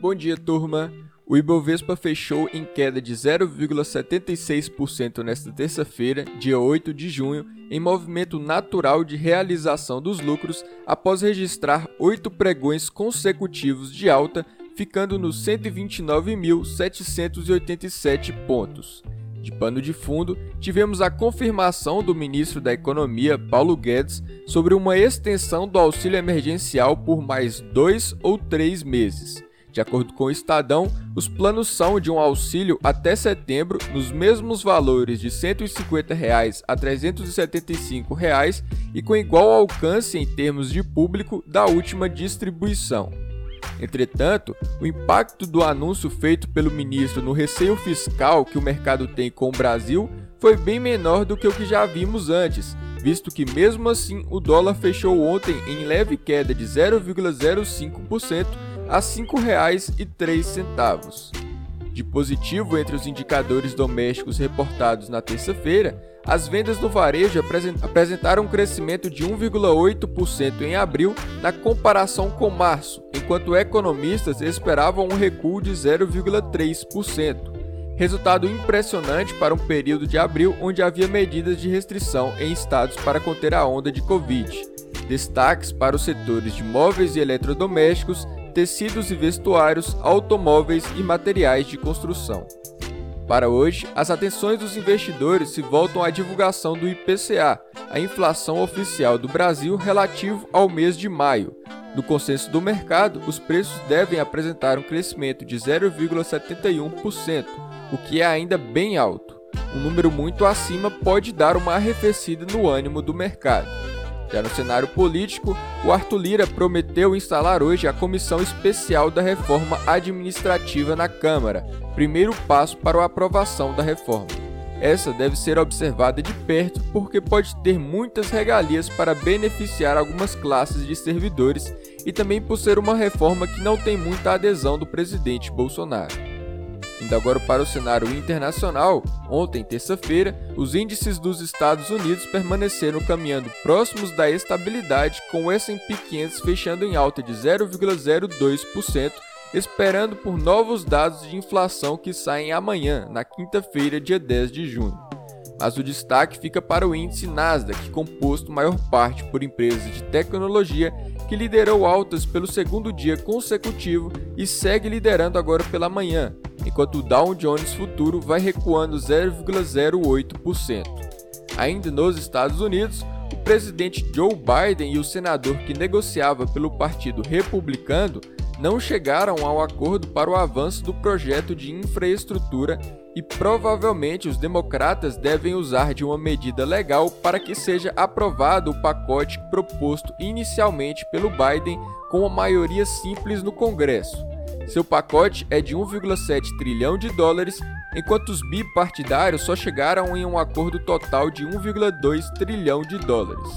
Bom dia, turma. O Ibovespa fechou em queda de 0,76% nesta terça-feira, dia 8 de junho, em movimento natural de realização dos lucros após registrar oito pregões consecutivos de alta, ficando nos 129.787 pontos. De pano de fundo, tivemos a confirmação do ministro da Economia, Paulo Guedes, sobre uma extensão do auxílio emergencial por mais dois ou três meses. De acordo com o Estadão, os planos são de um auxílio até setembro nos mesmos valores de 150 reais a 375 reais e com igual alcance em termos de público da última distribuição. Entretanto, o impacto do anúncio feito pelo ministro no receio fiscal que o mercado tem com o Brasil foi bem menor do que o que já vimos antes, visto que mesmo assim o dólar fechou ontem em leve queda de 0,05% a R$ 5,03. De positivo entre os indicadores domésticos reportados na terça-feira, as vendas no varejo apresentaram um crescimento de 1,8% em abril na comparação com março, enquanto economistas esperavam um recuo de 0,3%. Resultado impressionante para um período de abril onde havia medidas de restrição em estados para conter a onda de Covid. Destaques para os setores de móveis e eletrodomésticos tecidos e vestuários, automóveis e materiais de construção. Para hoje, as atenções dos investidores se voltam à divulgação do IPCA, a inflação oficial do Brasil relativo ao mês de maio. No consenso do mercado, os preços devem apresentar um crescimento de 0,71%, o que é ainda bem alto. Um número muito acima pode dar uma arrefecida no ânimo do mercado. Já no cenário político, o Arthur Lira prometeu instalar hoje a Comissão Especial da Reforma Administrativa na Câmara, primeiro passo para a aprovação da reforma. Essa deve ser observada de perto porque pode ter muitas regalias para beneficiar algumas classes de servidores e também por ser uma reforma que não tem muita adesão do presidente Bolsonaro. Indo agora para o cenário internacional, ontem, terça-feira, os índices dos Estados Unidos permaneceram caminhando próximos da estabilidade, com o S&P 500 fechando em alta de 0,02%, esperando por novos dados de inflação que saem amanhã, na quinta-feira, dia 10 de junho. Mas o destaque fica para o índice Nasdaq, composto maior parte por empresas de tecnologia, que liderou altas pelo segundo dia consecutivo e segue liderando agora pela manhã, enquanto o Dow Jones Futuro vai recuando 0,08%. Ainda nos Estados Unidos, o presidente Joe Biden e o senador que negociava pelo Partido Republicano não chegaram ao acordo para o avanço do projeto de infraestrutura e provavelmente os democratas devem usar de uma medida legal para que seja aprovado o pacote proposto inicialmente pelo Biden com a maioria simples no Congresso. Seu pacote é de 1,7 trilhão de dólares, enquanto os bipartidários só chegaram em um acordo total de 1,2 trilhão de dólares.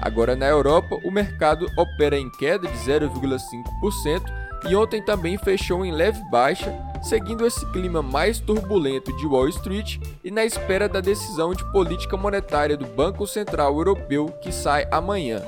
Agora na Europa, o mercado opera em queda de 0,5% e ontem também fechou em leve baixa, seguindo esse clima mais turbulento de Wall Street e na espera da decisão de política monetária do Banco Central Europeu que sai amanhã.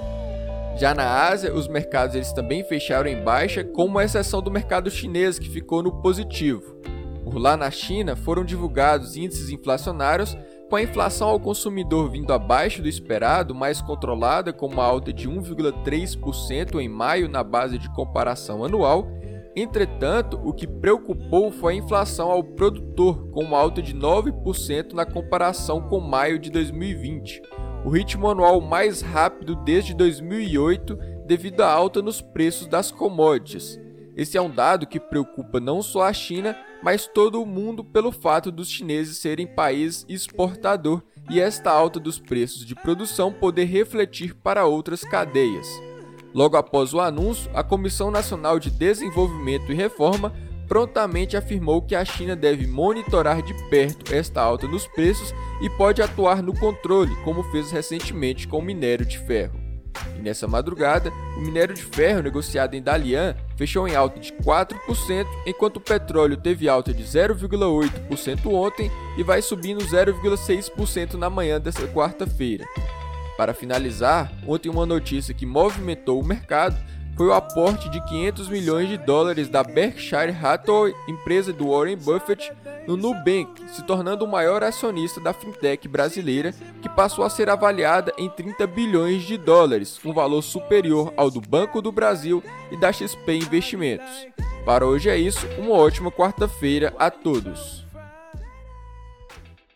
Já na Ásia, os mercados eles também fecharam em baixa, com uma exceção do mercado chinês que ficou no positivo. Por lá na China, foram divulgados índices inflacionários, com a inflação ao consumidor vindo abaixo do esperado, mais controlada, com uma alta de 1,3% em maio na base de comparação anual. Entretanto, o que preocupou foi a inflação ao produtor, com uma alta de 9% na comparação com maio de 2020 o ritmo anual mais rápido desde 2008 devido à alta nos preços das commodities. Esse é um dado que preocupa não só a China, mas todo o mundo pelo fato dos chineses serem país exportador e esta alta dos preços de produção poder refletir para outras cadeias. Logo após o anúncio, a Comissão Nacional de Desenvolvimento e Reforma prontamente afirmou que a China deve monitorar de perto esta alta nos preços e pode atuar no controle, como fez recentemente com o minério de ferro. E nessa madrugada, o minério de ferro negociado em Dalian fechou em alta de 4%, enquanto o petróleo teve alta de 0,8% ontem e vai subindo 0,6% na manhã desta quarta-feira. Para finalizar, ontem uma notícia que movimentou o mercado foi o aporte de 500 milhões de dólares da Berkshire Hathaway, empresa do Warren Buffett, no Nubank, se tornando o maior acionista da fintech brasileira, que passou a ser avaliada em 30 bilhões de dólares, um valor superior ao do Banco do Brasil e da XP Investimentos. Para hoje é isso, uma ótima quarta-feira a todos.